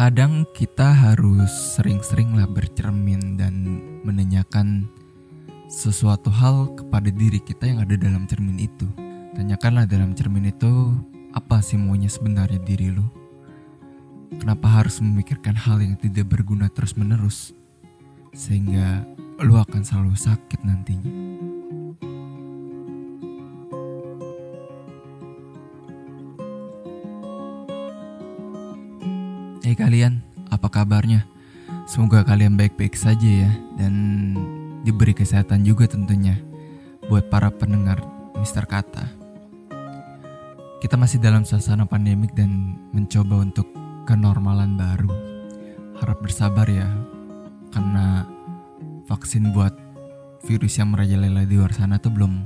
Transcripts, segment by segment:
Terkadang kita harus sering-seringlah bercermin dan menanyakan sesuatu hal kepada diri kita yang ada dalam cermin itu. Tanyakanlah dalam cermin itu, apa sih maunya sebenarnya diri lu? Kenapa harus memikirkan hal yang tidak berguna terus-menerus? Sehingga lu akan selalu sakit nantinya. Hey kalian, apa kabarnya? Semoga kalian baik-baik saja ya dan diberi kesehatan juga tentunya buat para pendengar Mister Kata. Kita masih dalam suasana pandemik dan mencoba untuk kenormalan baru. Harap bersabar ya, karena vaksin buat virus yang merajalela di luar sana tuh belum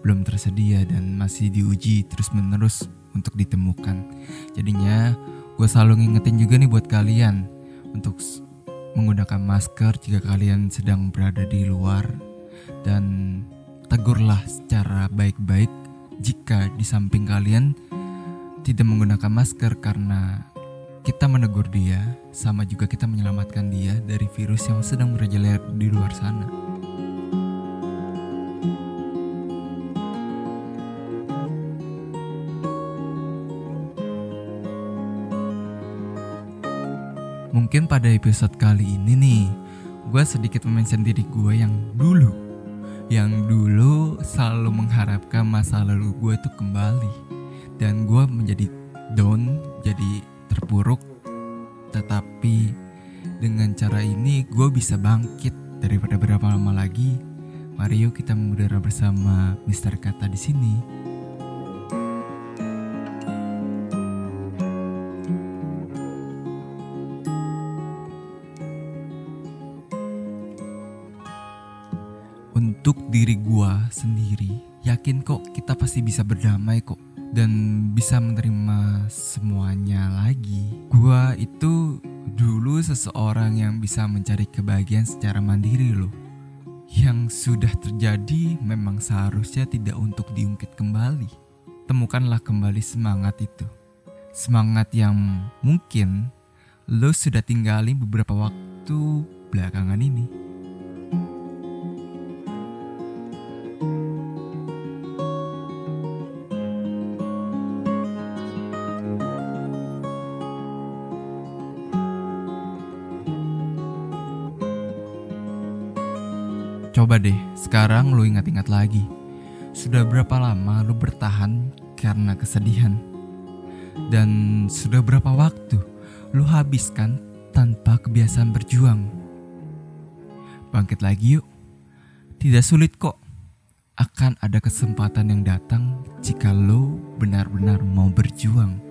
belum tersedia dan masih diuji terus-menerus untuk ditemukan. Jadinya gue selalu ngingetin juga nih buat kalian untuk menggunakan masker jika kalian sedang berada di luar dan tegurlah secara baik-baik jika di samping kalian tidak menggunakan masker karena kita menegur dia sama juga kita menyelamatkan dia dari virus yang sedang merajalela di luar sana. Mungkin pada episode kali ini nih, gue sedikit mention diri gue yang dulu. Yang dulu selalu mengharapkan masa lalu gue tuh kembali. Dan gue menjadi down, jadi terpuruk. Tetapi dengan cara ini gue bisa bangkit daripada berapa lama lagi. Mari yuk kita mengudara bersama Mister Kata di sini. Untuk diri gua sendiri, yakin kok kita pasti bisa berdamai kok dan bisa menerima semuanya lagi. Gua itu dulu seseorang yang bisa mencari kebahagiaan secara mandiri loh. Yang sudah terjadi memang seharusnya tidak untuk diungkit kembali. Temukanlah kembali semangat itu. Semangat yang mungkin lo sudah tinggali beberapa waktu belakangan ini. Coba deh, sekarang lu ingat-ingat lagi. Sudah berapa lama lu bertahan karena kesedihan? Dan sudah berapa waktu lu habiskan tanpa kebiasaan berjuang? Bangkit lagi yuk. Tidak sulit kok. Akan ada kesempatan yang datang jika lo benar-benar mau berjuang.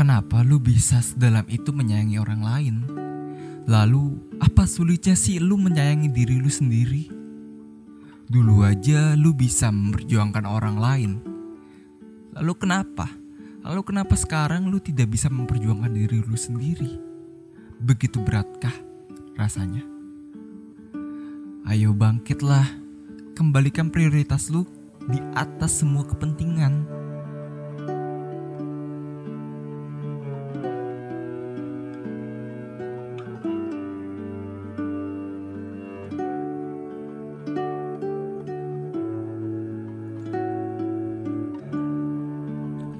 Kenapa lu bisa sedalam itu menyayangi orang lain? Lalu, apa sulitnya sih lu menyayangi diri lu sendiri? Dulu aja lu bisa memperjuangkan orang lain. Lalu kenapa? Lalu kenapa sekarang lu tidak bisa memperjuangkan diri lu sendiri? Begitu beratkah rasanya? Ayo bangkitlah, kembalikan prioritas lu di atas semua kepentingan.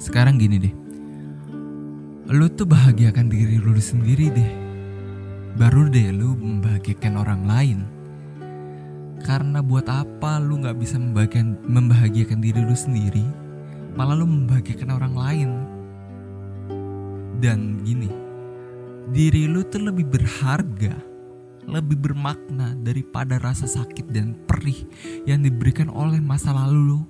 Sekarang gini deh, lu tuh bahagiakan diri lu sendiri deh. Baru deh lu membahagiakan orang lain. Karena buat apa lu gak bisa membahagiakan, membahagiakan diri lu sendiri Malah lu membahagiakan orang lain Dan gini Diri lu tuh lebih berharga Lebih bermakna daripada rasa sakit dan perih Yang diberikan oleh masa lalu lu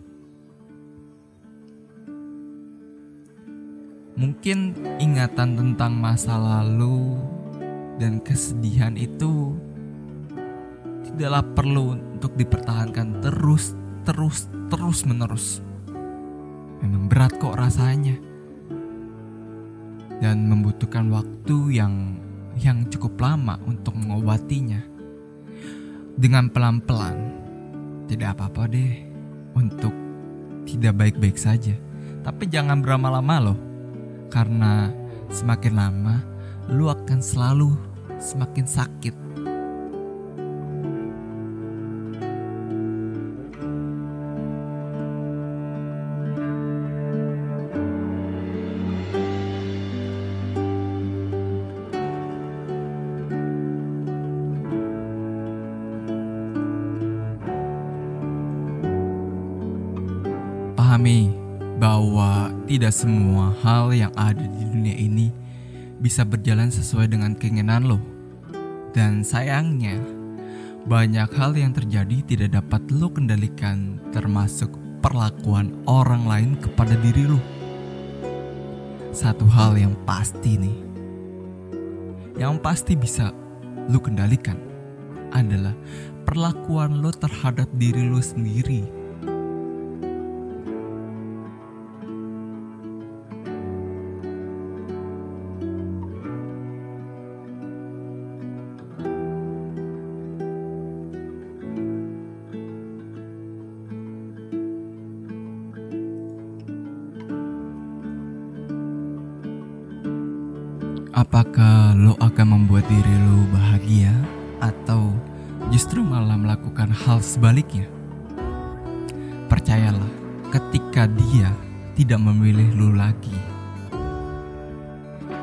Mungkin ingatan tentang masa lalu dan kesedihan itu tidaklah perlu untuk dipertahankan terus, terus, terus menerus. Memang berat kok rasanya. Dan membutuhkan waktu yang yang cukup lama untuk mengobatinya. Dengan pelan-pelan, tidak apa-apa deh untuk tidak baik-baik saja. Tapi jangan berlama-lama loh. Karena semakin lama, lu akan selalu semakin sakit. Pahami bahwa tidak semua hal yang ada di dunia ini bisa berjalan sesuai dengan keinginan lo. Dan sayangnya, banyak hal yang terjadi tidak dapat lo kendalikan termasuk perlakuan orang lain kepada diri lo. Satu hal yang pasti nih, yang pasti bisa lo kendalikan adalah perlakuan lo terhadap diri lo sendiri Apakah lo akan membuat diri lo bahagia atau justru malah melakukan hal sebaliknya? Percayalah, ketika dia tidak memilih lo lagi,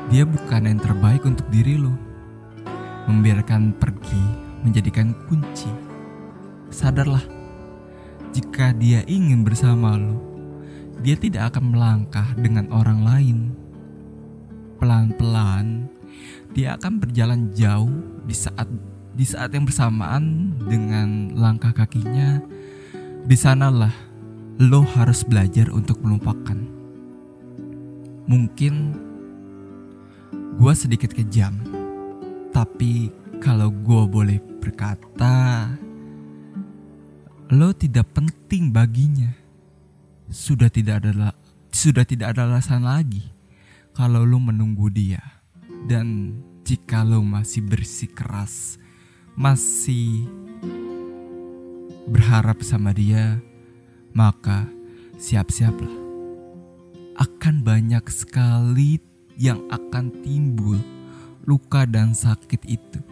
dia bukan yang terbaik untuk diri lo. Membiarkan pergi menjadikan kunci. Sadarlah, jika dia ingin bersama lo, dia tidak akan melangkah dengan orang lain pelan-pelan dia akan berjalan jauh di saat di saat yang bersamaan dengan langkah kakinya. Di sanalah lo harus belajar untuk melupakan. Mungkin gue sedikit kejam tapi kalau gue boleh berkata lo tidak penting baginya. Sudah tidak ada sudah tidak ada alasan lagi kalau lo menunggu dia dan jika lo masih bersikeras masih berharap sama dia maka siap-siaplah. Akan banyak sekali yang akan timbul luka dan sakit itu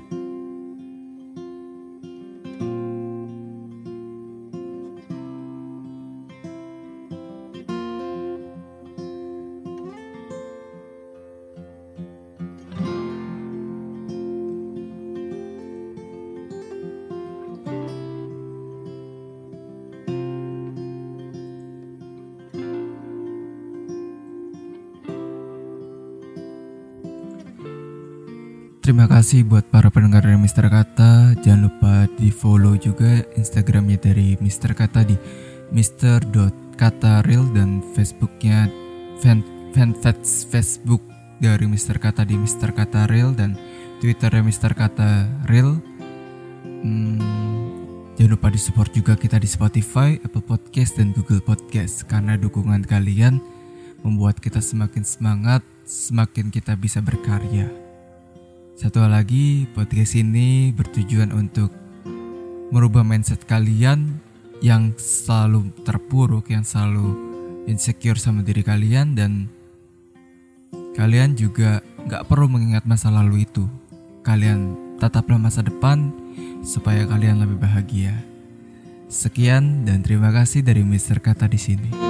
Terima kasih buat para pendengar dari Mister Kata. Jangan lupa di follow juga Instagramnya dari Mister Kata di Mister.kata.real dan Facebooknya fan Facebook dari Mister Kata di Mister Kata Real dan Twitternya Mister Kata Real. Hmm, jangan lupa di support juga kita di Spotify, Apple Podcast dan Google Podcast karena dukungan kalian membuat kita semakin semangat, semakin kita bisa berkarya. Satu hal lagi, podcast ini bertujuan untuk merubah mindset kalian yang selalu terpuruk, yang selalu insecure sama diri kalian dan kalian juga gak perlu mengingat masa lalu itu. Kalian tataplah masa depan supaya kalian lebih bahagia. Sekian dan terima kasih dari Mister Kata di sini.